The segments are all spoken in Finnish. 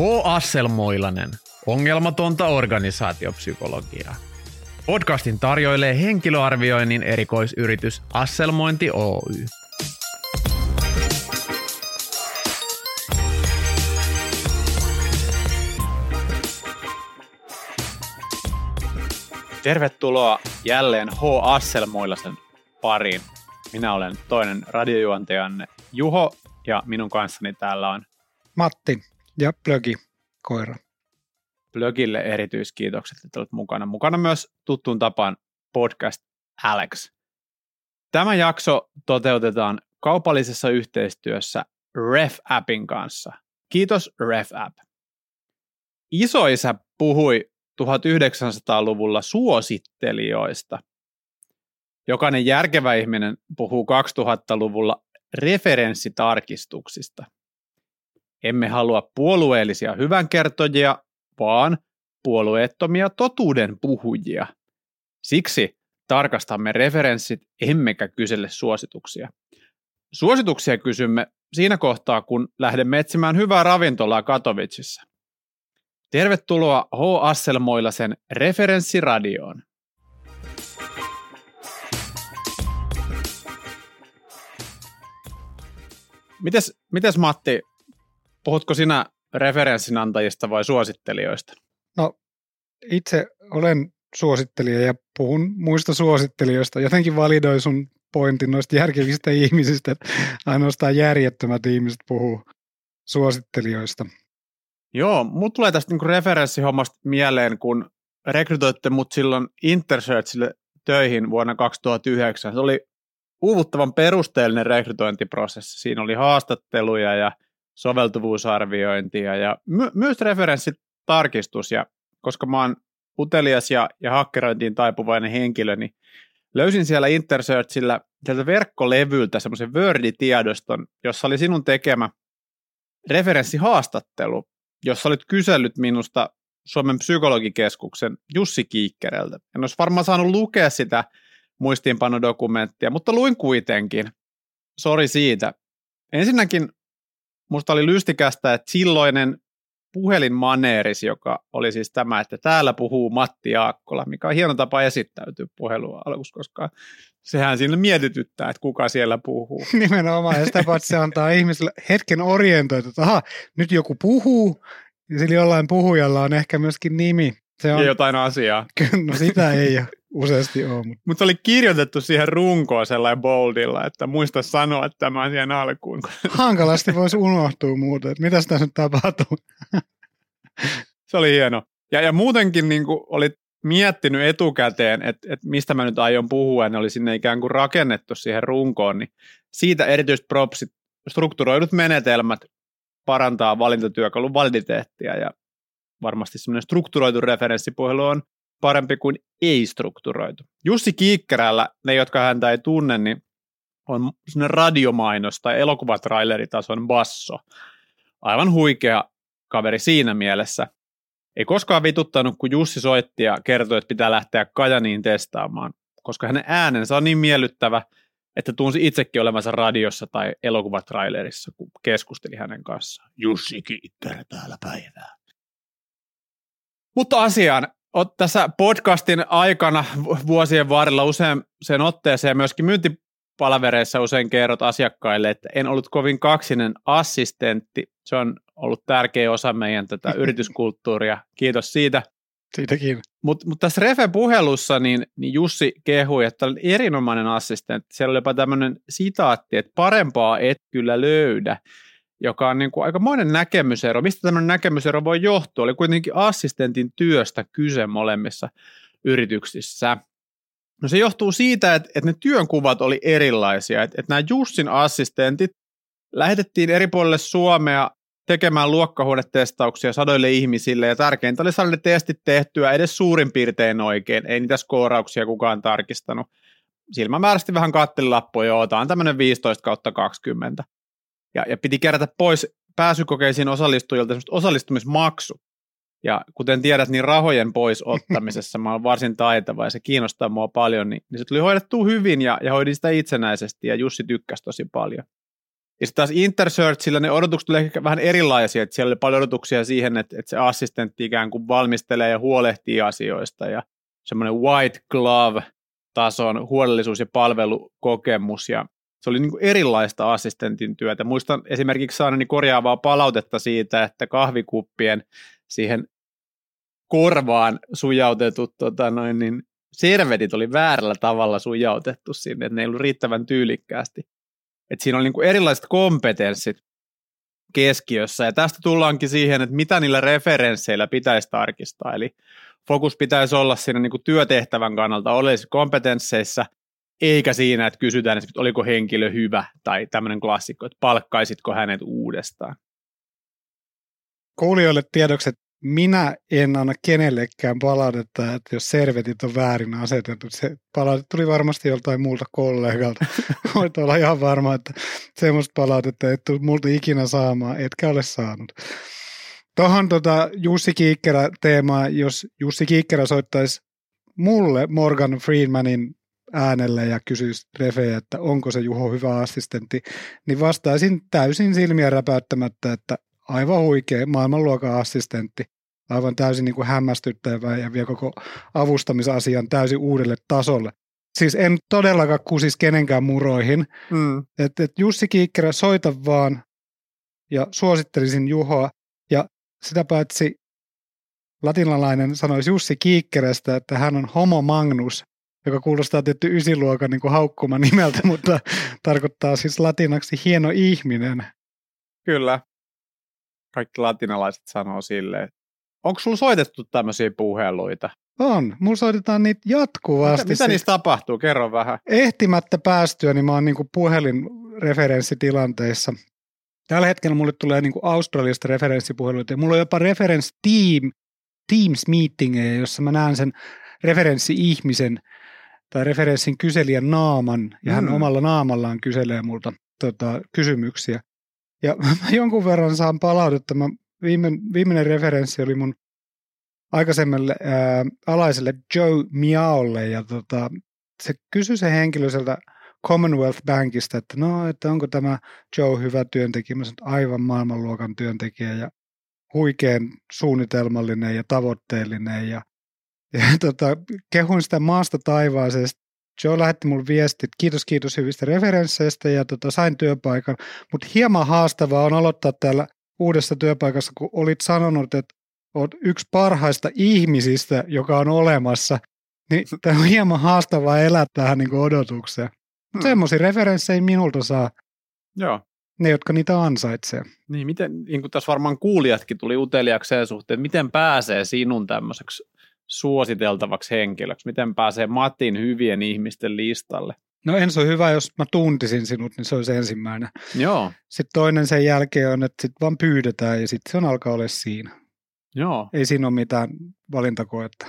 H. Asselmoilanen, ongelmatonta organisaatiopsykologiaa. Podcastin tarjoilee henkilöarvioinnin erikoisyritys Asselmointi Oy. Tervetuloa jälleen H. Asselmoilasen pariin. Minä olen toinen radiojuontajanne Juho ja minun kanssani täällä on Matti ja Plögi koira. Plögille erityiskiitokset, että olet mukana. Mukana myös tuttuun tapaan podcast Alex. Tämä jakso toteutetaan kaupallisessa yhteistyössä Ref-appin kanssa. Kiitos Ref-app. Isoisä puhui 1900-luvulla suosittelijoista. Jokainen järkevä ihminen puhuu 2000-luvulla referenssitarkistuksista. Emme halua puolueellisia hyvänkertojia, vaan puolueettomia totuuden puhujia. Siksi tarkastamme referenssit emmekä kysele suosituksia. Suosituksia kysymme siinä kohtaa, kun lähdemme etsimään hyvää ravintolaa Katowicissa. Tervetuloa H. Asselmoilasen referenssiradioon. Mites, mites Matti, puhutko sinä referenssinantajista vai suosittelijoista? No itse olen suosittelija ja puhun muista suosittelijoista. Jotenkin validoin sun pointin noista järkevistä ihmisistä, että ainoastaan järjettömät ihmiset puhuu suosittelijoista. Joo, mut tulee tästä niinku referenssihommasta mieleen, kun rekrytoitte mut silloin Intersearchille töihin vuonna 2009. Se oli uuvuttavan perusteellinen rekrytointiprosessi. Siinä oli haastatteluja ja soveltuvuusarviointia ja my- myös referenssitarkistus. Ja koska mä oon utelias ja, ja hakkerointiin taipuvainen henkilö, niin löysin siellä Intersearchillä sieltä verkkolevyltä semmoisen Word-tiedoston, jossa oli sinun tekemä referenssihaastattelu, jossa olit kysellyt minusta Suomen psykologikeskuksen Jussi Kiikkereltä. En olisi varmaan saanut lukea sitä muistiinpanodokumenttia, mutta luin kuitenkin. Sori siitä. Ensinnäkin musta oli lystikästä, että silloinen puhelinmaneeris, joka oli siis tämä, että täällä puhuu Matti Jaakkola, mikä on hieno tapa esittäytyä puhelua aluksi, koska sehän siinä mietityttää, että kuka siellä puhuu. Nimenomaan, ja sitä paitsi se antaa ihmisille hetken orientoitu, että aha, nyt joku puhuu, ja sillä jollain puhujalla on ehkä myöskin nimi. Se on... Ja jotain asiaa. No sitä ei ole useasti ole. Mutta Mut oli kirjoitettu siihen runkoon sellainen boldilla, että muista sanoa että tämä siihen alkuun. Hankalasti voisi unohtua muuten, että mitä tässä nyt tapahtuu. Se oli hieno. Ja, ja muutenkin niin kuin olit miettinyt etukäteen, että, että mistä mä nyt aion puhua, ne oli sinne ikään kuin rakennettu siihen runkoon, niin siitä erityisesti propsit, strukturoidut menetelmät parantaa valintatyökalun validiteettia, ja varmasti semmoinen strukturoitu referenssipuhelu on parempi kuin ei-strukturoitu. Jussi Kiikkerällä, ne jotka häntä ei tunne, niin on semmoinen radiomainos tai elokuvatraileritason basso. Aivan huikea kaveri siinä mielessä. Ei koskaan vituttanut, kun Jussi soitti ja kertoi, että pitää lähteä Kajaniin testaamaan, koska hänen äänensä on niin miellyttävä, että tunsi itsekin olevansa radiossa tai elokuvatrailerissa, kun keskusteli hänen kanssaan. Jussi Kiikkerä täällä päivää. Mutta asiaan, Olet tässä podcastin aikana vuosien varrella usein sen otteeseen myöskin myyntipalavereissa usein kerrot asiakkaille, että en ollut kovin kaksinen assistentti. Se on ollut tärkeä osa meidän tätä yrityskulttuuria. Kiitos siitä. Siitäkin. Mutta mut tässä Refe-puhelussa niin, niin Jussi kehui, että on erinomainen assistentti. Siellä oli jopa tämmöinen sitaatti, että parempaa et kyllä löydä joka on niin kuin aikamoinen näkemysero. Mistä tämmöinen näkemysero voi johtua? Oli kuitenkin assistentin työstä kyse molemmissa yrityksissä. No se johtuu siitä, että, että ne työnkuvat oli erilaisia. Että, että nämä Jussin assistentit lähetettiin eri puolille Suomea tekemään luokkahuonetestauksia sadoille ihmisille, ja tärkeintä oli saada ne testit tehtyä edes suurin piirtein oikein. Ei niitä skoorauksia kukaan tarkistanut. Silmämääräisesti vähän kattelilappuja, joo, tämä on tämmöinen 15 kautta 20 ja, ja piti kerätä pois pääsykokeisiin osallistujilta osallistumismaksu. Ja kuten tiedät, niin rahojen pois ottamisessa mä olen varsin taitava ja se kiinnostaa mua paljon, niin, niin se tuli hoidettu hyvin ja, ja hoidin sitä itsenäisesti ja Jussi tykkäsi tosi paljon. Ja sitten taas Intersearchilla ne odotukset oli ehkä vähän erilaisia, että siellä oli paljon odotuksia siihen, että, että se assistentti ikään kuin valmistelee ja huolehtii asioista ja semmoinen white glove tason huolellisuus ja palvelukokemus ja se oli niin kuin erilaista assistentin työtä. Muistan esimerkiksi saanut korjaavaa palautetta siitä, että kahvikuppien siihen korvaan sujautetut tota noin, niin servetit oli väärällä tavalla sujautettu sinne, että ne ei ollut riittävän tyylikkäästi. Et siinä oli niin kuin erilaiset kompetenssit keskiössä, ja tästä tullaankin siihen, että mitä niillä referensseillä pitäisi tarkistaa, eli fokus pitäisi olla siinä niin kuin työtehtävän kannalta oleellisissa kompetensseissa, eikä siinä, että kysytään, että oliko henkilö hyvä, tai tämmöinen klassikko, että palkkaisitko hänet uudestaan. Kuulijoille tiedokset, minä en anna kenellekään palautetta, että jos servetit on väärin asetettu. Se palaute tuli varmasti joltain muulta kollegalta. Voit olla ihan varma, että semmoista palautetta et tule multa ikinä saamaan, etkä ole saanut. Tuohon tota Jussi Kiikkerä teemaa, jos Jussi Kiikkerä soittaisi mulle Morgan Friedmanin äänelle ja kysyisi refejä, että onko se Juho hyvä assistentti, niin vastaisin täysin silmiä räpäyttämättä, että aivan huikea maailmanluokan assistentti, aivan täysin niin kuin hämmästyttävä ja vie koko avustamisasian täysin uudelle tasolle. Siis en todellakaan kusis kenenkään muroihin. Mm. Että et Jussi Kiikkerä, soita vaan ja suosittelisin Juhoa. Ja sitä paitsi latinalainen sanoisi Jussi Kiikkerästä, että hän on homo magnus, joka kuulostaa tietty ysiluokan niin kuin haukkuma nimeltä, mutta tarkoittaa siis latinaksi hieno ihminen. Kyllä kaikki latinalaiset sanoo silleen. Onko sulla soitettu tämmöisiä puheluita? On. Mulla soitetaan niitä jatkuvasti. Mitä, mitä niistä tapahtuu? Kerro vähän. Ehtimättä päästyä, niin mä oon niinku puhelinreferenssitilanteissa. Tällä hetkellä mulle tulee niinku Australiasta referenssipuheluita ja mulla on jopa reference team, Teams meetingeja, jossa mä näen sen referenssi-ihmisen tai referenssin kyselijän naaman ja hän mm. omalla naamallaan kyselee multa tota, kysymyksiä. Ja mä jonkun verran saan palautetta. Mä viime, viimeinen referenssi oli mun aikaisemmalle ää, alaiselle Joe Miaolle ja tota, se kysyi se henkilö sieltä Commonwealth Bankista, että no, että onko tämä Joe hyvä työntekijä. Mä sanoin, aivan maailmanluokan työntekijä ja huikean suunnitelmallinen ja tavoitteellinen ja, ja tota, kehuin sitä maasta taivaasesta Joe lähetti mulle viestit, kiitos kiitos hyvistä referensseistä ja tota, sain työpaikan, mutta hieman haastavaa on aloittaa täällä uudessa työpaikassa, kun olit sanonut, että olet yksi parhaista ihmisistä, joka on olemassa, niin tämä on hieman haastavaa elää tähän niin odotukseen. Hmm. Semmoisia referenssejä minulta saa. Joo. Ne, jotka niitä ansaitsee. Niin, miten, niin kuin tässä varmaan kuulijatkin tuli uteliakseen suhteen, miten pääsee sinun tämmöiseksi suositeltavaksi henkilöksi? Miten pääsee Matin hyvien ihmisten listalle? No ensi on hyvä, jos mä tuntisin sinut, niin se olisi ensimmäinen. Joo. Sitten toinen sen jälkeen on, että sitten vaan pyydetään ja sitten se on alkaa olla siinä. Joo. Ei siinä ole mitään valintakoetta.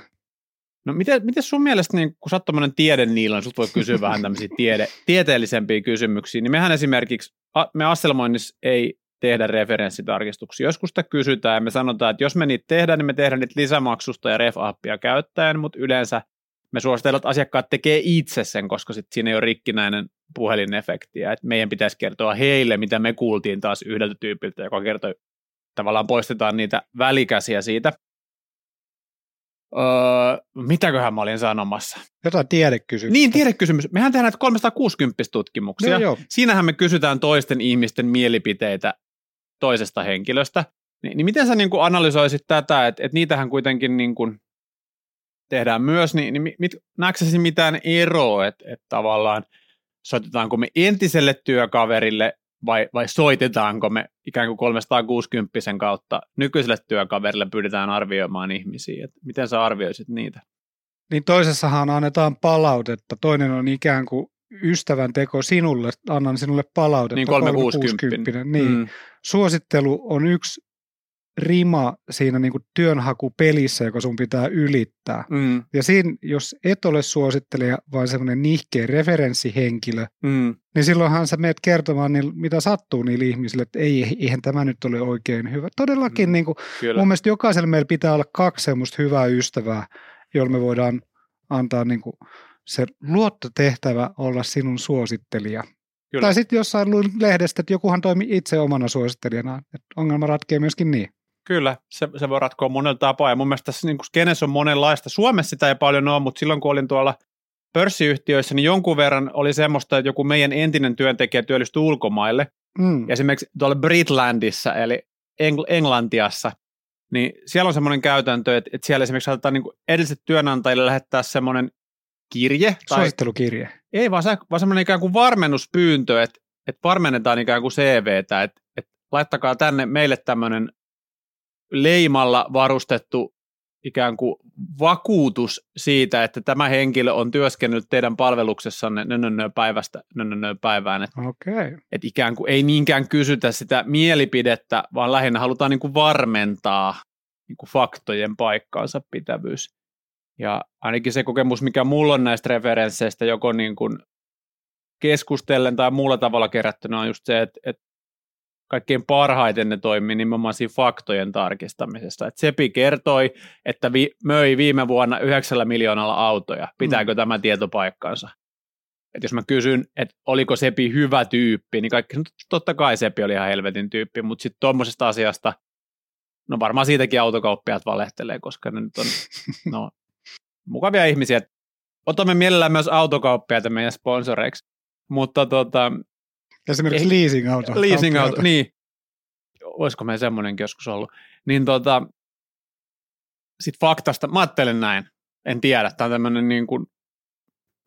No miten, miten sun mielestä, niin kun sä oot tämmöinen tiedeniila, niin sut voi kysyä vähän tämmöisiä tiede, tieteellisempiä kysymyksiä, niin mehän esimerkiksi, me Asselmoinnissa ei tehdä referenssitarkistuksia. Joskus sitä kysytään ja me sanotaan, että jos me niitä tehdään, niin me tehdään niitä lisämaksusta ja ref-appia käyttäen, mutta yleensä me suositellaan, että asiakkaat tekee itse sen, koska sit siinä ei ole rikkinäinen puhelinefekti. Ja että meidän pitäisi kertoa heille, mitä me kuultiin taas yhdeltä tyypiltä, joka kertoi, tavallaan poistetaan niitä välikäsiä siitä. Öö, mitäköhän mä olin sanomassa? Jotain tiedekysymystä. Niin, tiedekysymys. Mehän tehdään näitä 360 tutkimuksia. Joo, joo. Siinähän me kysytään toisten ihmisten mielipiteitä toisesta henkilöstä. Niin, niin miten sä niin kuin analysoisit tätä, että, että niitähän kuitenkin niin kuin tehdään myös, niin, niin mit, näetkö mitään eroa, että, että tavallaan soitetaanko me entiselle työkaverille vai, vai soitetaanko me ikään kuin 360 kautta nykyiselle työkaverille pyydetään arvioimaan ihmisiä, että miten sä arvioisit niitä? Niin toisessahan annetaan palautetta, toinen on ikään kuin ystävän teko sinulle, annan sinulle palautetta. Niin 360. 360. Niin. Mm. Suosittelu on yksi rima siinä niin kuin työnhakupelissä, joka sun pitää ylittää. Mm. Ja siinä, jos et ole suosittelija, vaan semmoinen nihkeä referenssihenkilö, mm. niin silloinhan sä meet kertomaan, niin, mitä sattuu niille ihmisille, että ei, eihän tämä nyt ole oikein hyvä. Todellakin mm. niin kuin, mun mielestä jokaisella meillä pitää olla kaksi semmoista hyvää ystävää, jolla me voidaan antaa niin kuin, se luottotehtävä olla sinun suosittelija. Kyllä. Tai sitten jossain luin lehdestä, että jokuhan toimi itse omana suosittelijana. Että ongelma ratkee myöskin niin. Kyllä, se, se voi ratkoa monella tapaa. Ja mun mielestä tässä niin skenessä on monenlaista. Suomessa sitä ei paljon ole, mutta silloin kun olin tuolla pörssiyhtiöissä, niin jonkun verran oli semmoista, että joku meidän entinen työntekijä työllistyi ulkomaille. Mm. Esimerkiksi tuolla Britlandissa, eli Engl- Englantiassa, niin siellä on semmoinen käytäntö, että, että siellä esimerkiksi saatetaan niin edelliset työnantajille lähettää semmoinen kirje. Tai, Suosittelukirje. ei, vaan, vaan semmoinen ikään kuin varmennuspyyntö, että, että varmennetaan ikään kuin CVtä, että, että laittakaa tänne meille tämmöinen leimalla varustettu ikään kuin vakuutus siitä, että tämä henkilö on työskennellyt teidän palveluksessanne nö päivästä nö päivään. Että. Okay. et ikään kuin ei niinkään kysytä sitä mielipidettä, vaan lähinnä halutaan niin kuin varmentaa niin kuin faktojen paikkaansa pitävyys. Ja ainakin se kokemus, mikä mulla on näistä referensseistä, joko niin kuin keskustellen tai muulla tavalla kerättynä, on just se, että, että kaikkein parhaiten ne toimii nimenomaan siinä faktojen tarkistamisessa. Et Sepi kertoi, että vi, möi viime vuonna 9 miljoonalla autoja. Pitääkö mm. tämä tieto paikkansa? Et jos mä kysyn, että oliko Sepi hyvä tyyppi, niin kaikki, no totta kai Sepi oli ihan helvetin tyyppi, mutta sitten tuommoisesta asiasta, no varmaan siitäkin autokauppiaat valehtelee, koska ne nyt on no, mukavia ihmisiä. Otamme mielellään myös autokauppiaita meidän sponsoreiksi, mutta tota, Esimerkiksi leasing-auto. Leasing-auto, niin. Olisiko meidän semmoinenkin joskus ollut. Niin tota, sit faktasta, mä ajattelen näin, en tiedä, tämä on tämmöinen niin kuin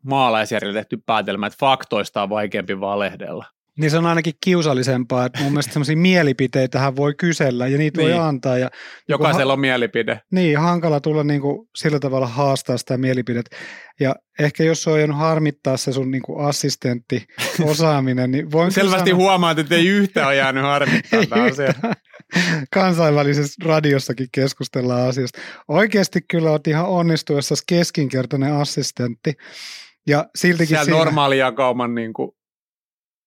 maalaisjärjellä tehty päätelmä, että faktoista on vaikeampi valehdella. Niin se on ainakin kiusallisempaa, että mun mielestä semmoisia mielipiteitähän voi kysellä ja niitä niin. voi antaa. Ja Jokaisella ha- on mielipide. Niin, hankala tulla niin kuin sillä tavalla haastaa sitä mielipidettä. Ja ehkä jos on jäänyt harmittaa se sun niin kuin assistentti osaaminen, niin voin Selvästi sanoa... huomaat, että ei yhtään ole jäänyt harmittaa tämä asia. Kansainvälisessä radiossakin keskustellaan asiasta. Oikeasti kyllä olet ihan onnistuessa keskinkertainen assistentti. Ja siltikin Siellä siinä... normaali jakauman niin kuin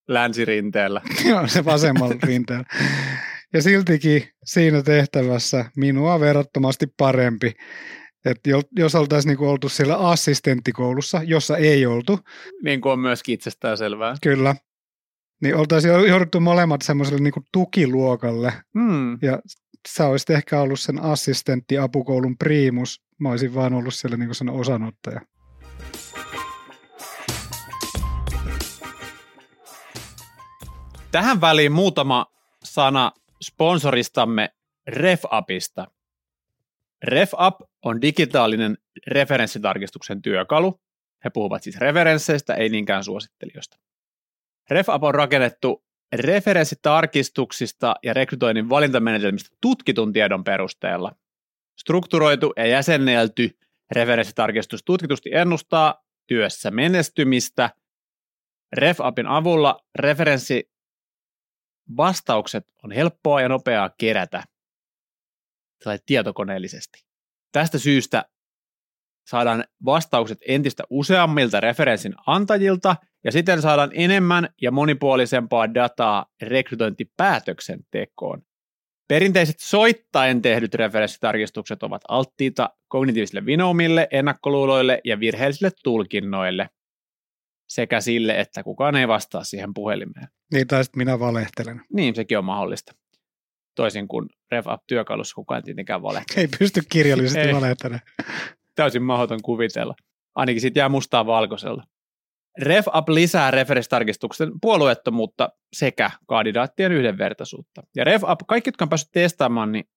länsirinteellä. Joo, se vasemmalla rinteellä. Ja siltikin siinä tehtävässä minua verrattomasti parempi. Et jos oltaisiin niinku oltu siellä assistenttikoulussa, jossa ei oltu. Niin kuin on myöskin itsestään selvää. Kyllä. Niin oltaisiin jouduttu molemmat semmoiselle niinku tukiluokalle. Hmm. Ja sä olisit ehkä ollut sen assistentti apukoulun priimus. Mä olisin vaan ollut siellä niinku sen osanottaja. Tähän väliin muutama sana sponsoristamme RefApista. RefApp on digitaalinen referenssitarkistuksen työkalu. He puhuvat siis referensseistä, ei niinkään suosittelijoista. RefApp on rakennettu referenssitarkistuksista ja rekrytoinnin valintamenetelmistä tutkitun tiedon perusteella. Strukturoitu ja jäsennelty referenssitarkistus tutkitusti ennustaa työssä menestymistä. RefAppin avulla referenssi vastaukset on helppoa ja nopeaa kerätä tietokoneellisesti. Tästä syystä saadaan vastaukset entistä useammilta referenssin antajilta ja siten saadaan enemmän ja monipuolisempaa dataa rekrytointipäätöksentekoon. Perinteiset soittaen tehdyt referenssitarkistukset ovat alttiita kognitiivisille vinoumille, ennakkoluuloille ja virheellisille tulkinnoille sekä sille, että kukaan ei vastaa siihen puhelimeen. Niin, tai sitten minä valehtelen. Niin, sekin on mahdollista. Toisin kuin RevUp-työkalussa kukaan tietenkään valehtele. Ei pysty kirjallisesti valehtelemaan. Täysin mahdoton kuvitella. Ainakin siitä jää mustaa valkoisella. RevUp lisää referenssitarkistuksen puolueettomuutta sekä kandidaattien yhdenvertaisuutta. Ja RevUp, kaikki, jotka on päässyt testaamaan, niin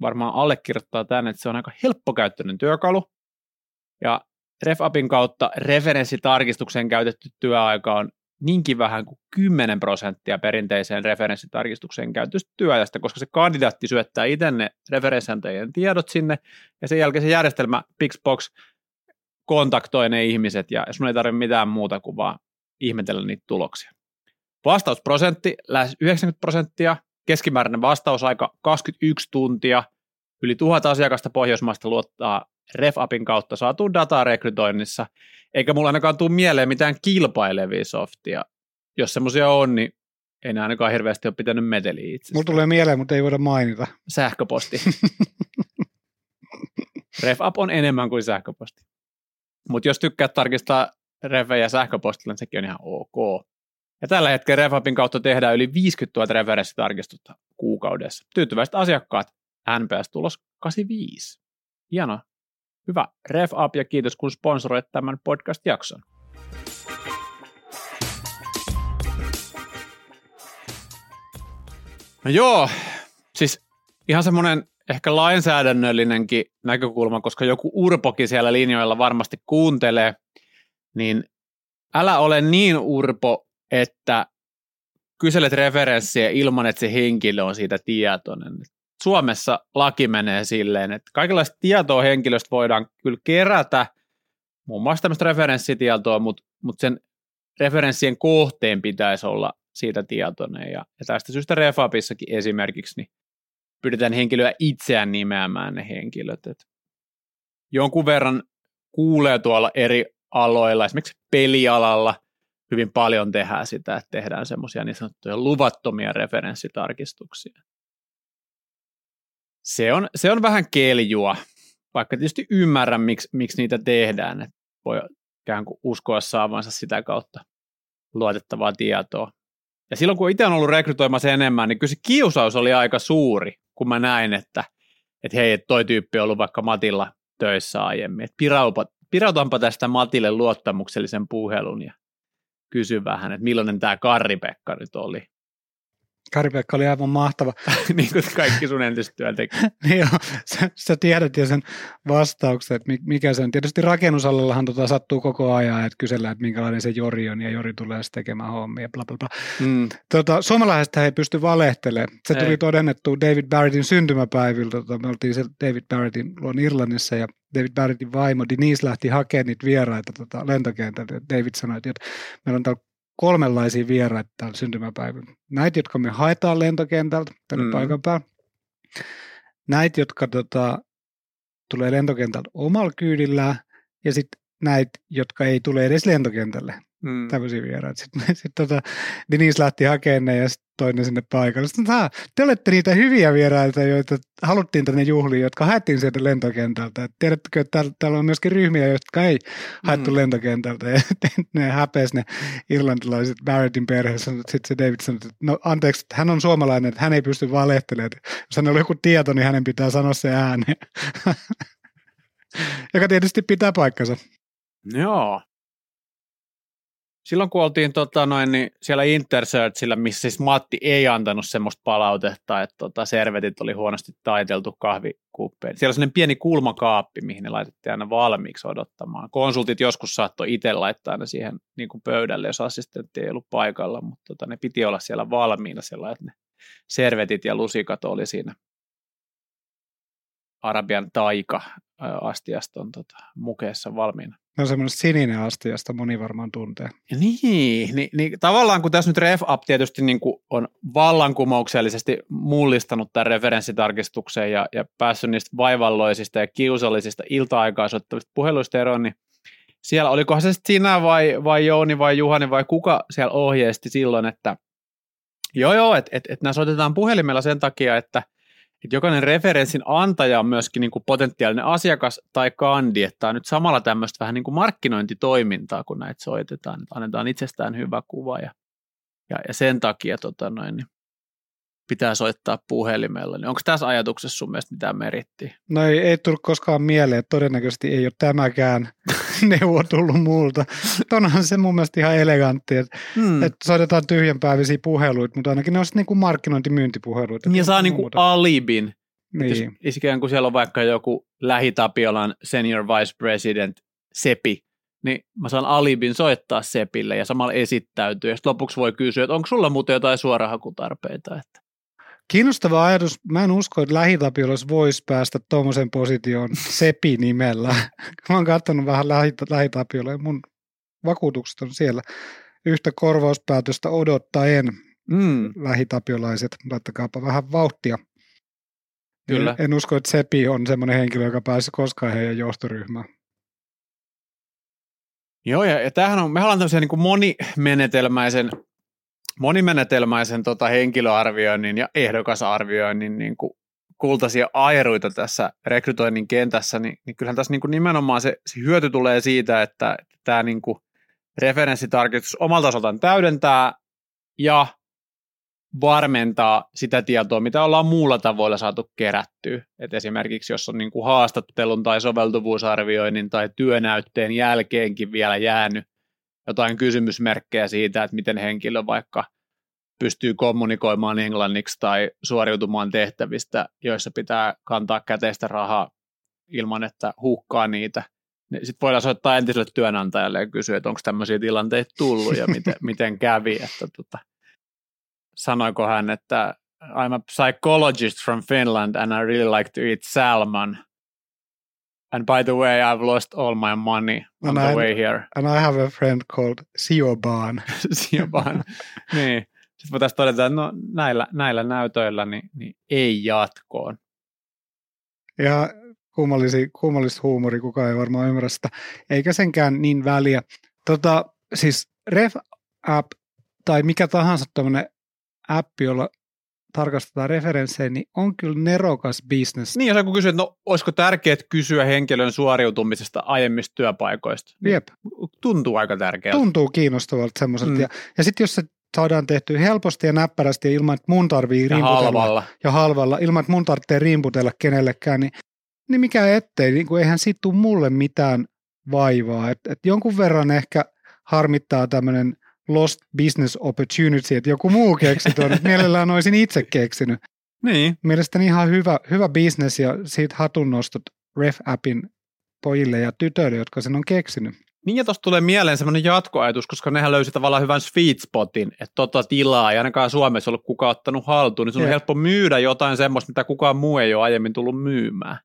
varmaan allekirjoittaa tämän, että se on aika helppokäyttöinen työkalu. Ja RefApin kautta referenssitarkistukseen käytetty työaika on niinkin vähän kuin 10 prosenttia perinteiseen referenssitarkistukseen käytöstä työajasta, koska se kandidaatti syöttää itse ne referenssantajien tiedot sinne, ja sen jälkeen se järjestelmä Pixbox kontaktoi ne ihmiset, ja sun ei tarvitse mitään muuta kuin vaan ihmetellä niitä tuloksia. Vastausprosentti lähes 90 prosenttia, keskimääräinen vastausaika 21 tuntia, yli tuhat asiakasta Pohjoismaista luottaa RefApin kautta saatu dataa rekrytoinnissa, eikä mulla ainakaan tule mieleen mitään kilpailevia softia. Jos semmoisia on, niin ei ne ainakaan hirveästi ole pitänyt meteliä itse. Mulla tulee mieleen, mutta ei voida mainita. Sähköposti. RefApp on enemmän kuin sähköposti. Mutta jos tykkäät tarkistaa refejä sähköpostilla, niin sekin on ihan ok. Ja tällä hetkellä RefAppin kautta tehdään yli 50 000 referenssitarkistusta kuukaudessa. Tyytyväiset asiakkaat, NPS-tulos 85. Hieno. Hyvä RefApp ja kiitos kun sponsoroit tämän podcast-jakson. No joo, siis ihan semmoinen ehkä lainsäädännöllinenkin näkökulma, koska joku urpokin siellä linjoilla varmasti kuuntelee, niin älä ole niin urpo, että kyselet referenssiä ilman, että se henkilö on siitä tietoinen. Suomessa laki menee silleen, että kaikenlaista tietoa henkilöstä voidaan kyllä kerätä, muun muassa tämmöistä referenssitietoa, mutta, mutta sen referenssien kohteen pitäisi olla siitä tietoinen. Ja, ja tästä syystä Refapissakin esimerkiksi niin pyydetään henkilöä itseään nimeämään ne henkilöt. Et jonkun verran kuulee tuolla eri aloilla, esimerkiksi pelialalla hyvin paljon tehdään sitä, että tehdään semmoisia niin sanottuja luvattomia referenssitarkistuksia. Se on, se on vähän keljua, vaikka tietysti ymmärrän, miksi, miksi niitä tehdään, että voi ikään kuin uskoa saavansa sitä kautta luotettavaa tietoa. Ja silloin kun itse on ollut rekrytoimassa enemmän, niin kyllä se kiusaus oli aika suuri, kun mä näin, että, että hei, toi tyyppi on ollut vaikka Matilla töissä aiemmin. Että piraupa, pirautanpa tästä Matille luottamuksellisen puhelun ja kysy vähän, että millainen tämä Karri-Pekka nyt oli. Kari-Pekka oli aivan mahtava. niin kuin kaikki sun entiset työntekijät. niin joo, sä, sä, tiedät jo sen vastauksen, että mikä se on. Tietysti rakennusalallahan tota sattuu koko ajan, että kysellään, että minkälainen se Jori on, ja Jori tulee sitten tekemään hommia, bla bla bla. Mm. Tota, suomalaisesta ei pysty valehtelemaan. Se ei. tuli todennettu David Barrettin syntymäpäivillä. Tota, me oltiin se David Barrettin luon Irlannissa, ja David Barrettin vaimo Denise lähti hakemaan niitä vieraita tota, lentokentältä. David sanoi, että meillä on täällä kolmenlaisia vieraita täällä syntymäpäivänä. Näitä, jotka me haetaan lentokentältä tänne mm. paikan päällä. Näitä, jotka tota, tulee lentokentältä omalla kyydillään. Ja sitten näitä, jotka ei tule edes lentokentälle mm. tämmöisiä vieraita. Sitten sit, tota, Denise lähti hakemaan ne ja sit toinen sinne paikalle. Sitten, te olette niitä hyviä vieraita, joita haluttiin tänne juhliin, jotka haettiin sieltä lentokentältä. Et tiedättekö, että täällä, täällä on myöskin ryhmiä, jotka ei haettu mm. lentokentältä. Ja ne häpesi ne irlantilaiset Barrettin perheessä. Sitten se David sanoi, että no anteeksi, että hän on suomalainen, että hän ei pysty valehtelemaan. Jos hänellä on joku tieto, niin hänen pitää sanoa se ääneen. Joka tietysti pitää paikkansa. Joo silloin kun oltiin tota, noin, niin siellä Intersearchillä, missä siis Matti ei antanut semmoista palautetta, että tota, servetit oli huonosti taiteltu kahvikuppeen. Siellä on sellainen pieni kulmakaappi, mihin ne laitettiin aina valmiiksi odottamaan. Konsultit joskus saattoi itse laittaa ne siihen niin kuin pöydälle, jos assistentti ei ollut paikalla, mutta tota, ne piti olla siellä valmiina sellainen, että ne servetit ja lusikat oli siinä Arabian taika astiaston tota, mukeessa valmiina. No semmoinen sininen astiasta moni varmaan tuntee. Ja niin, niin, niin, tavallaan kun tässä nyt RefUp tietysti niin kuin on vallankumouksellisesti mullistanut tämän referenssitarkistukseen ja, ja päässyt niistä vaivalloisista ja kiusallisista ilta-aikaisottavista puheluista eroon, niin siellä, olikohan se sitten sinä vai, vai Jouni vai Juhani vai kuka siellä ohjeisti silloin, että joo joo, että et, et nämä soitetaan puhelimella sen takia, että – että jokainen referenssin antaja on myöskin niin kuin potentiaalinen asiakas tai kandi, että on nyt samalla tämmöistä vähän niin kuin markkinointitoimintaa, kun näitä soitetaan, että annetaan itsestään hyvä kuva ja, ja, ja sen takia tota noin, niin pitää soittaa puhelimella. Niin onko tässä ajatuksessa sun mielestä mitään merittiä? No ei, ei tullut koskaan mieleen, todennäköisesti ei ole tämäkään neuvo tullut muulta. Onhan se mun mielestä ihan elegantti, että, hmm. että soitetaan tyhjänpäiväisiä puheluita, mutta ainakin ne on sitten niin markkinointimyyntipuheluita. Ja saa niin kuin alibin. Niin. Jos ikään kuin siellä on vaikka joku lähitapiolan senior vice president Sepi, niin mä saan alibin soittaa Sepille ja samalla esittäytyy. Ja lopuksi voi kysyä, että onko sulla muuten jotain suorahakutarpeita. Että Kiinnostava ajatus. Mä en usko, että lähitapiolos voisi päästä tuommoisen positioon Sepi-nimellä. Mä oon katsonut vähän lähitapiolla ja mun vakuutukset on siellä. Yhtä korvauspäätöstä odottaen mm. lähitapiolaiset. Laittakaapa vähän vauhtia. Kyllä. En, en usko, että Sepi on semmoinen henkilö, joka pääsi koskaan heidän johtoryhmään. Joo, ja, ja tämähän on, me ollaan tämmöisen niin monimenetelmäisen monimenetelmäisen tota henkilöarvioinnin ja ehdokasarvioinnin niin kuin kultaisia airuita tässä rekrytoinnin kentässä, niin, niin kyllähän tässä niin kuin nimenomaan se, se hyöty tulee siitä, että tämä niin kuin referenssitarkistus omalta osaltaan täydentää ja varmentaa sitä tietoa, mitä ollaan muulla tavoilla saatu kerättyä. Et esimerkiksi jos on niin kuin haastattelun tai soveltuvuusarvioinnin tai työnäytteen jälkeenkin vielä jäänyt jotain kysymysmerkkejä siitä, että miten henkilö vaikka pystyy kommunikoimaan englanniksi tai suoriutumaan tehtävistä, joissa pitää kantaa käteistä rahaa ilman, että hukkaa niitä. Sitten voidaan soittaa entiselle työnantajalle ja kysyä, että onko tämmöisiä tilanteita tullut ja miten, miten kävi. Että tota, sanoiko hän, että I'm a psychologist from Finland and I really like to eat salmon. And by the way, I've lost all my money on And the I- way here. And I have a friend called Sioban. Siobhan. niin. Sitten voitaisiin todeta, että no, näillä, näillä näytöillä niin, niin ei jatkoon. Ja kummallista huumori, kukaan ei varmaan ymmärrä sitä. Eikä senkään niin väliä. Tota, siis Ref App tai mikä tahansa tämmöinen appi, jolla tarkastetaan referenssejä, niin on kyllä nerokas business. Niin, jos joku kysyy, että no, olisiko tärkeää kysyä henkilön suoriutumisesta aiemmista työpaikoista? Niin Jep, Tuntuu aika tärkeältä. tuntuu kiinnostavalta semmoiselta. Mm. Ja, ja sitten jos se saadaan tehtyä helposti ja näppärästi ja ilman, että mun tarvii ja halvalla. ja halvalla, ilman, että mun tarvitsee rimputella kenellekään, niin, niin mikä ettei, niin kuin eihän siitä tule mulle mitään vaivaa. Et, et jonkun verran ehkä harmittaa tämmöinen lost business opportunity, että joku muu keksi tuon, että mielellään olisin itse keksinyt. Niin, Mielestäni ihan hyvä, hyvä business ja siitä hatunnostot Ref-appin pojille ja tytöille, jotka sen on keksinyt. Niin ja tuosta tulee mieleen semmoinen jatkoajatus, koska nehän löysi tavallaan hyvän sweet spotin, että tota tilaa ei ainakaan Suomessa ollut kukaan ottanut haltuun, niin sun on Jep. helppo myydä jotain semmoista, mitä kukaan muu ei ole aiemmin tullut myymään.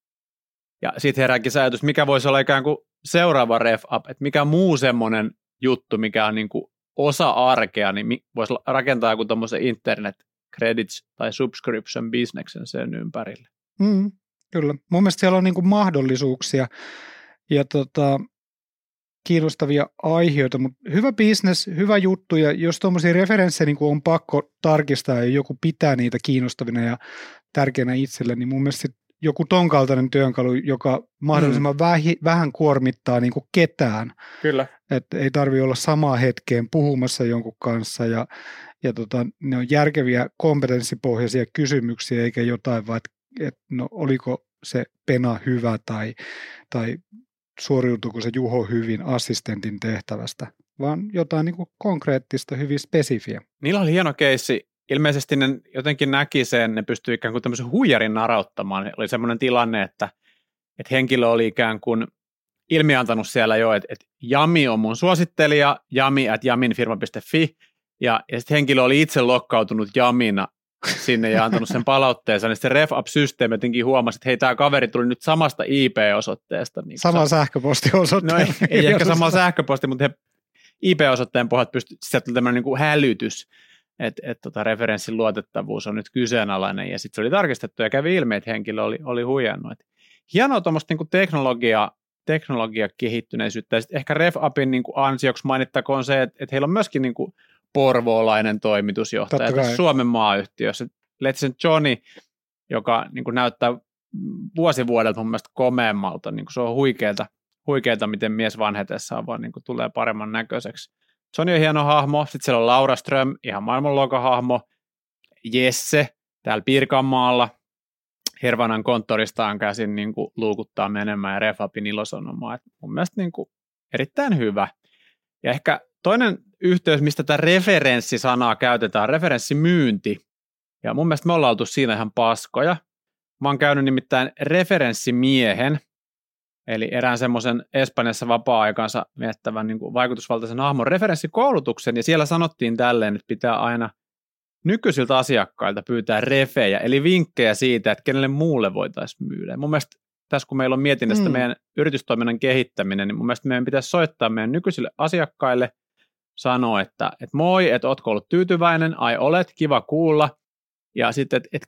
Ja sitten herääkin se ajatus, mikä voisi olla ikään kuin seuraava ref up, että mikä muu semmoinen juttu, mikä on niin kuin osa arkea, niin voisi rakentaa joku tämmöisen internet credits tai subscription bisneksen sen ympärille. Mm, kyllä. Mun mielestä siellä on niinku mahdollisuuksia ja tota, kiinnostavia aiheita, mutta hyvä business, hyvä juttu ja jos tuommoisia referenssejä niin on pakko tarkistaa ja joku pitää niitä kiinnostavina ja tärkeänä itselle, niin mun mielestä joku ton kaltainen työnkalu, joka mahdollisimman mm. vähi, vähän kuormittaa niin kuin ketään, Kyllä. että ei tarvi olla samaa hetkeen puhumassa jonkun kanssa ja, ja tota, ne on järkeviä kompetenssipohjaisia kysymyksiä eikä jotain vaan, että et, no oliko se pena hyvä tai, tai suoriutuuko se Juho hyvin assistentin tehtävästä, vaan jotain niin kuin konkreettista, hyvin spesifiä. Niillä oli hieno keissi. Ilmeisesti ne jotenkin näki sen, ne pystyi ikään kuin tämmöisen huijarin narauttamaan. Oli semmoinen tilanne, että, että henkilö oli ikään kuin ilmiantanut siellä jo, että, että Jami on mun suosittelija, jami at jaminfirma.fi, ja, ja sitten henkilö oli itse lokkautunut Jamina sinne ja antanut sen palautteeseen, niin se RefUp-systeemi jotenkin huomasi, että hei, tämä kaveri tuli nyt samasta IP-osoitteesta. Niin Sama sähköpostiosoite. No ei, ei ehkä sama sähköposti, mutta he IP-osoitteen pohjat pystyy, sieltä tuli tämmöinen niin hälytys, että et, tota, referenssin luotettavuus on nyt kyseenalainen, ja sitten se oli tarkistettu ja kävi ilmi, että henkilö oli, oli huijannut. Et hienoa tuommoista niin teknologia, teknologia kehittyneisyyttä, ja sitten ehkä RefUpin niin ansioksi mainittakoon se, että, että heillä on myöskin niin kuin porvoolainen toimitusjohtaja tässä Suomen maayhtiössä. Letsen Johnny, joka niin kuin näyttää vuosi vuodelta mun mielestä komeammalta, niin kuin se on huikeeta, huikeeta, miten mies vanhetessaan vaan niin kuin tulee paremman näköiseksi. Johnny on hieno hahmo, sitten siellä on Laura Ström, ihan maailmanluokan hahmo, Jesse täällä Pirkanmaalla, Hervanan konttoristaan käsin niin kuin luukuttaa menemään ja Refapin ilosanomaa. Et mun mielestä niin kuin erittäin hyvä. Ja ehkä toinen yhteys, mistä tämä referenssisanaa käytetään, referenssimyynti. Ja mun mielestä me ollaan oltu siinä ihan paskoja. Mä oon käynyt nimittäin referenssimiehen, eli erään semmoisen Espanjassa vapaa-aikansa viettävän niin vaikutusvaltaisen hahmon referenssikoulutuksen, ja siellä sanottiin tälleen, että pitää aina nykyisiltä asiakkailta pyytää refejä, eli vinkkejä siitä, että kenelle muulle voitaisiin myydä. Mun mielestä tässä kun meillä on mietinnästä. Mm. meidän yritystoiminnan kehittäminen, niin mun mielestä meidän pitäisi soittaa meidän nykyisille asiakkaille, sanoa, että, että moi, että ootko ollut tyytyväinen, ai olet, kiva kuulla, ja sitten, että, että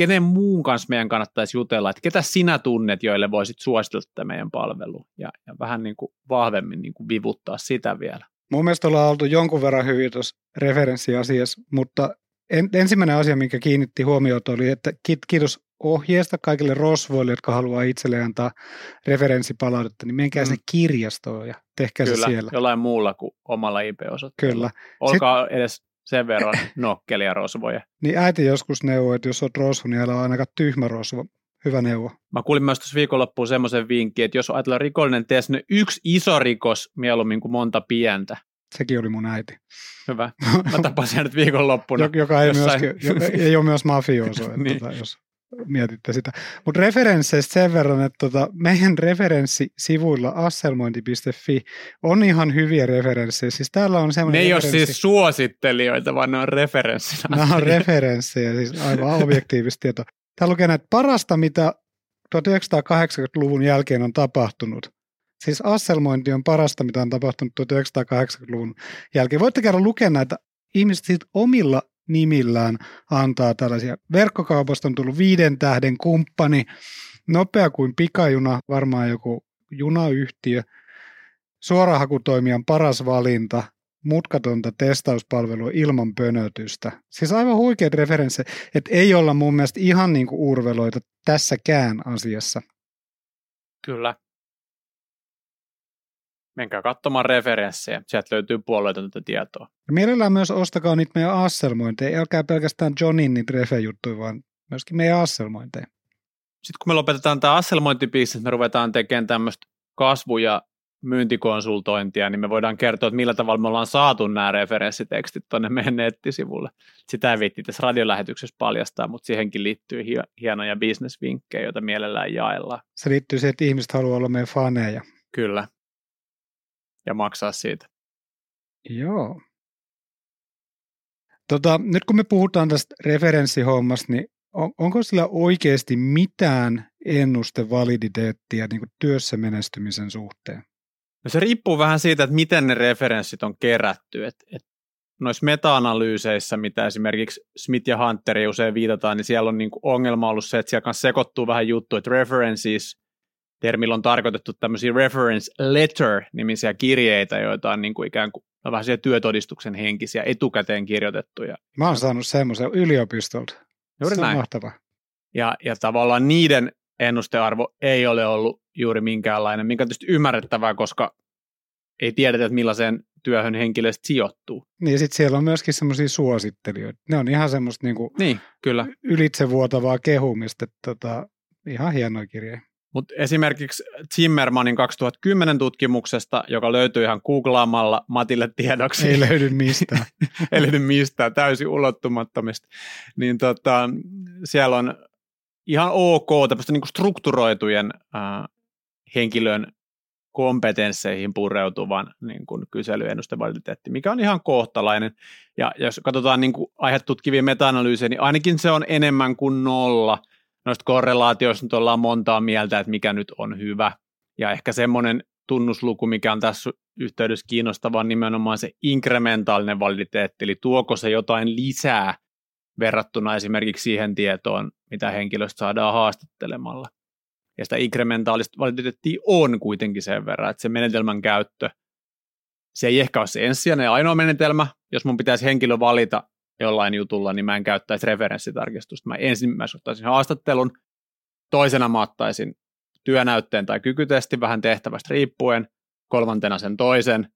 kenen, muun kanssa meidän kannattaisi jutella, että ketä sinä tunnet, joille voisit suositella tätä meidän palvelua, ja, ja vähän niin kuin vahvemmin niin kuin vivuttaa sitä vielä. Mun mielestä ollaan oltu jonkun verran hyvin tuossa referenssiasiassa, mutta en, ensimmäinen asia, minkä kiinnitti huomiota oli, että ki- kiitos ohjeesta kaikille rosvoille, jotka haluaa itselle antaa referenssipalautetta, niin menkää Mm. sinne kirjastoon ja tehkää Kyllä, se siellä. jollain muulla kuin omalla IP-osoitteella. Kyllä. Olkaa edes sen verran nokkelia rosvoja. Niin äiti joskus neuvoi, että jos olet rosvo, niin älä ole ainakaan tyhmä rosvo. Hyvä neuvo. Mä kuulin myös tuossa viikonloppuun semmoisen vinkin, että jos ajatellaan rikollinen tee niin yksi iso rikos mieluummin kuin monta pientä. Sekin oli mun äiti. Hyvä. Mä tapasin nyt viikonloppuna. joka ei, jossain... myöskin, ei ole myös mafioso, niin. tota, jos mietitte sitä. Mutta referensseistä sen verran, että tota, meidän referenssisivuilla asselmointi.fi on ihan hyviä referenssejä. Siis täällä on semmoinen Ne ei referenssi... ole siis suosittelijoita, vaan ne on referenssejä. Nämä on referenssejä, siis aivan objektiivista tietoa. Täällä lukee näitä parasta, mitä 1980-luvun jälkeen on tapahtunut. Siis asselmointi on parasta, mitä on tapahtunut 1980-luvun jälkeen. Voitte käydä lukea näitä ihmiset omilla nimillään antaa tällaisia. Verkkokaupasta on tullut viiden tähden kumppani, nopea kuin pikajuna, varmaan joku junayhtiö, suorahakutoimijan paras valinta, mutkatonta testauspalvelua ilman pönötystä. Siis aivan huikeat referenssit, että ei olla mun mielestä ihan niin kuin urveloita tässäkään asiassa. Kyllä. Menkää katsomaan referenssejä, sieltä löytyy puolueetonta tietoa. Ja mielellään myös ostakaa niitä meidän asselmointeja, älkää pelkästään Johnin niitä refe-juttuja, vaan myöskin meidän asselmointeja. Sitten kun me lopetetaan tämä asselmointipiisi, me ruvetaan tekemään tämmöistä kasvu- ja myyntikonsultointia, niin me voidaan kertoa, että millä tavalla me ollaan saatu nämä referenssitekstit tuonne meidän nettisivulle. Sitä ei viitti tässä radiolähetyksessä paljastaa, mutta siihenkin liittyy hienoja bisnesvinkkejä, joita mielellään jaellaan. Se liittyy siihen, että ihmiset haluaa olla meidän faneja. Kyllä. Ja maksaa siitä. Joo. Tota, nyt kun me puhutaan tästä referenssihommasta, niin on, onko sillä oikeasti mitään ennustevaliditeettia niin kuin työssä menestymisen suhteen? No se riippuu vähän siitä, että miten ne referenssit on kerätty. Et, et noissa meta-analyyseissä, mitä esimerkiksi Smith ja Hunteri usein viitataan, niin siellä on niinku ongelma ollut se, että siellä kanssa sekoittuu vähän juttu, että references termillä on tarkoitettu tämmöisiä reference letter-nimisiä kirjeitä, joita on niinku ikään kuin vähän työtodistuksen henkisiä etukäteen kirjoitettuja. Mä oon saanut semmoisen yliopistolta. Juuri Se näin. mahtava. Ja, ja tavallaan niiden ennustearvo ei ole ollut juuri minkäänlainen, minkä on tietysti ymmärrettävää, koska ei tiedetä, että millaiseen työhön henkilöstä sijoittuu. Niin, sitten siellä on myöskin semmoisia suosittelijoita. Ne on ihan semmoista niinku niin, kyllä. ylitsevuotavaa kehumista. Tota, ihan hienoja kirjeitä. Mutta esimerkiksi Zimmermanin 2010 tutkimuksesta, joka löytyy ihan googlaamalla Matille tiedoksi. Ei löydy mistään. ei löydy mistään, täysin ulottumattomista. Niin tota, siellä on ihan ok tämmöistä niin strukturoitujen äh, henkilön kompetensseihin pureutuvan niin kuin kyselyennustevalideteetti, mikä on ihan kohtalainen. Ja jos katsotaan niin kuin aihetutkivia meta-analyysejä, niin ainakin se on enemmän kuin nolla. Noista korrelaatioista nyt ollaan montaa mieltä, että mikä nyt on hyvä. Ja ehkä semmoinen tunnusluku, mikä on tässä yhteydessä kiinnostava, on nimenomaan se inkrementaalinen validiteetti, eli tuoko se jotain lisää verrattuna esimerkiksi siihen tietoon, mitä henkilöstä saadaan haastattelemalla. Ja sitä inkrementaalista validiteettia on kuitenkin sen verran, että se menetelmän käyttö, se ei ehkä ole se ensisijainen ja ainoa menetelmä. Jos mun pitäisi henkilö valita jollain jutulla, niin mä en käyttäisi referenssitarkistusta. Mä ensimmäisenä ottaisin haastattelun, toisena mä ottaisin työnäytteen tai kykytesti vähän tehtävästä riippuen, kolmantena sen toisen,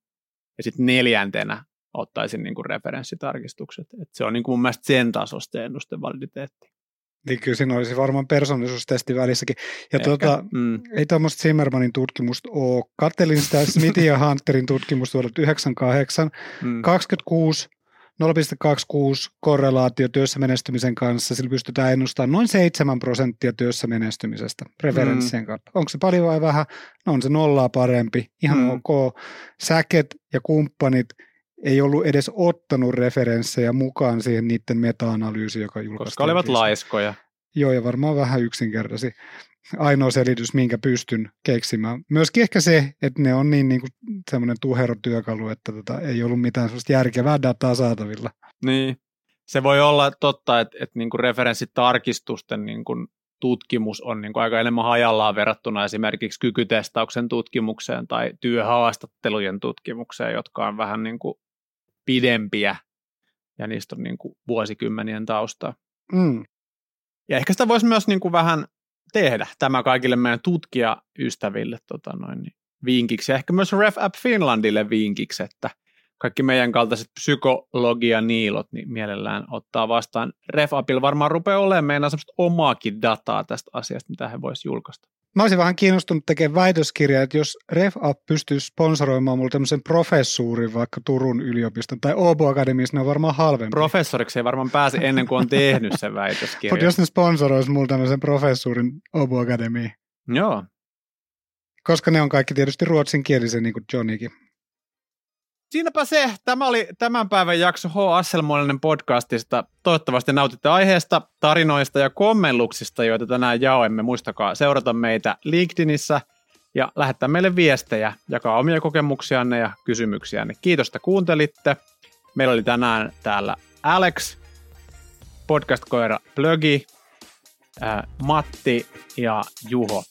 ja sitten neljäntenä ottaisin niin kuin referenssitarkistukset. Et se on niin kuin mun mielestä sen tasosta ennustevaliditeetti. Niin kyllä siinä olisi varmaan persoonallisuustesti välissäkin. Ja tuota, mm. ei tuommoista Zimmermanin tutkimusta ole. Kattelin sitä Smithin ja Hunterin tutkimusta vuodelta 98. Mm. 26 0,26 korrelaatio työssä menestymisen kanssa, sillä pystytään ennustamaan noin 7 prosenttia työssä menestymisestä referenssien mm. kautta. Onko se paljon vai vähän? No on se nollaa parempi, ihan mm. ok. Säket ja kumppanit ei ollut edes ottanut referenssejä mukaan siihen niiden meta-analyysiin, joka julkaistiin. Koska olivat laiskoja. Joo, ja varmaan vähän yksinkertaisi. Ainoa selitys, minkä pystyn keksimään. Myöskin ehkä se, että ne on niin, niin kuin semmoinen tuherotyökalu, että tota, ei ollut mitään sellaista järkevää dataa saatavilla. Niin, se voi olla totta, että, että niin kuin referenssitarkistusten niin kuin tutkimus on niin kuin aika enemmän hajallaan verrattuna esimerkiksi kykytestauksen tutkimukseen tai työhaastattelujen tutkimukseen, jotka on vähän niin kuin pidempiä ja niistä on niin kuin vuosikymmenien taustaa. Mm. Ja ehkä sitä voisi myös niin kuin vähän tehdä tämä kaikille meidän tutkijaystäville tota noin, niin vinkiksi ja ehkä myös Ref App Finlandille vinkiksi, että kaikki meidän kaltaiset psykologia niilot niin mielellään ottaa vastaan. RefApil varmaan rupeaa olemaan meidän semmoista omaakin dataa tästä asiasta, mitä he voisivat julkaista. Mä olisin vähän kiinnostunut tekemään väitöskirjaa, että jos RefApp pystyy sponsoroimaan mulle tämmöisen professuurin vaikka Turun yliopiston tai Åbo Akademiassa, ne on varmaan halvempi. Professoriksi ei varmaan pääse ennen kuin on tehnyt sen väitöskirjan. Mutta jos ne sponsoroisi mulle tämmöisen professuurin Åbo Akademiin. Joo. Koska ne on kaikki tietysti ruotsinkielisiä, niin kuin Johnnykin. Siinäpä se. Tämä oli tämän päivän jakso H. Asselmoinen podcastista. Toivottavasti nautitte aiheesta, tarinoista ja kommelluksista, joita tänään jaoimme. Muistakaa seurata meitä LinkedInissä ja lähettää meille viestejä, jakaa omia kokemuksianne ja kysymyksiänne. Kiitos, että kuuntelitte. Meillä oli tänään täällä Alex, podcast-koira Plögi, Matti ja Juho.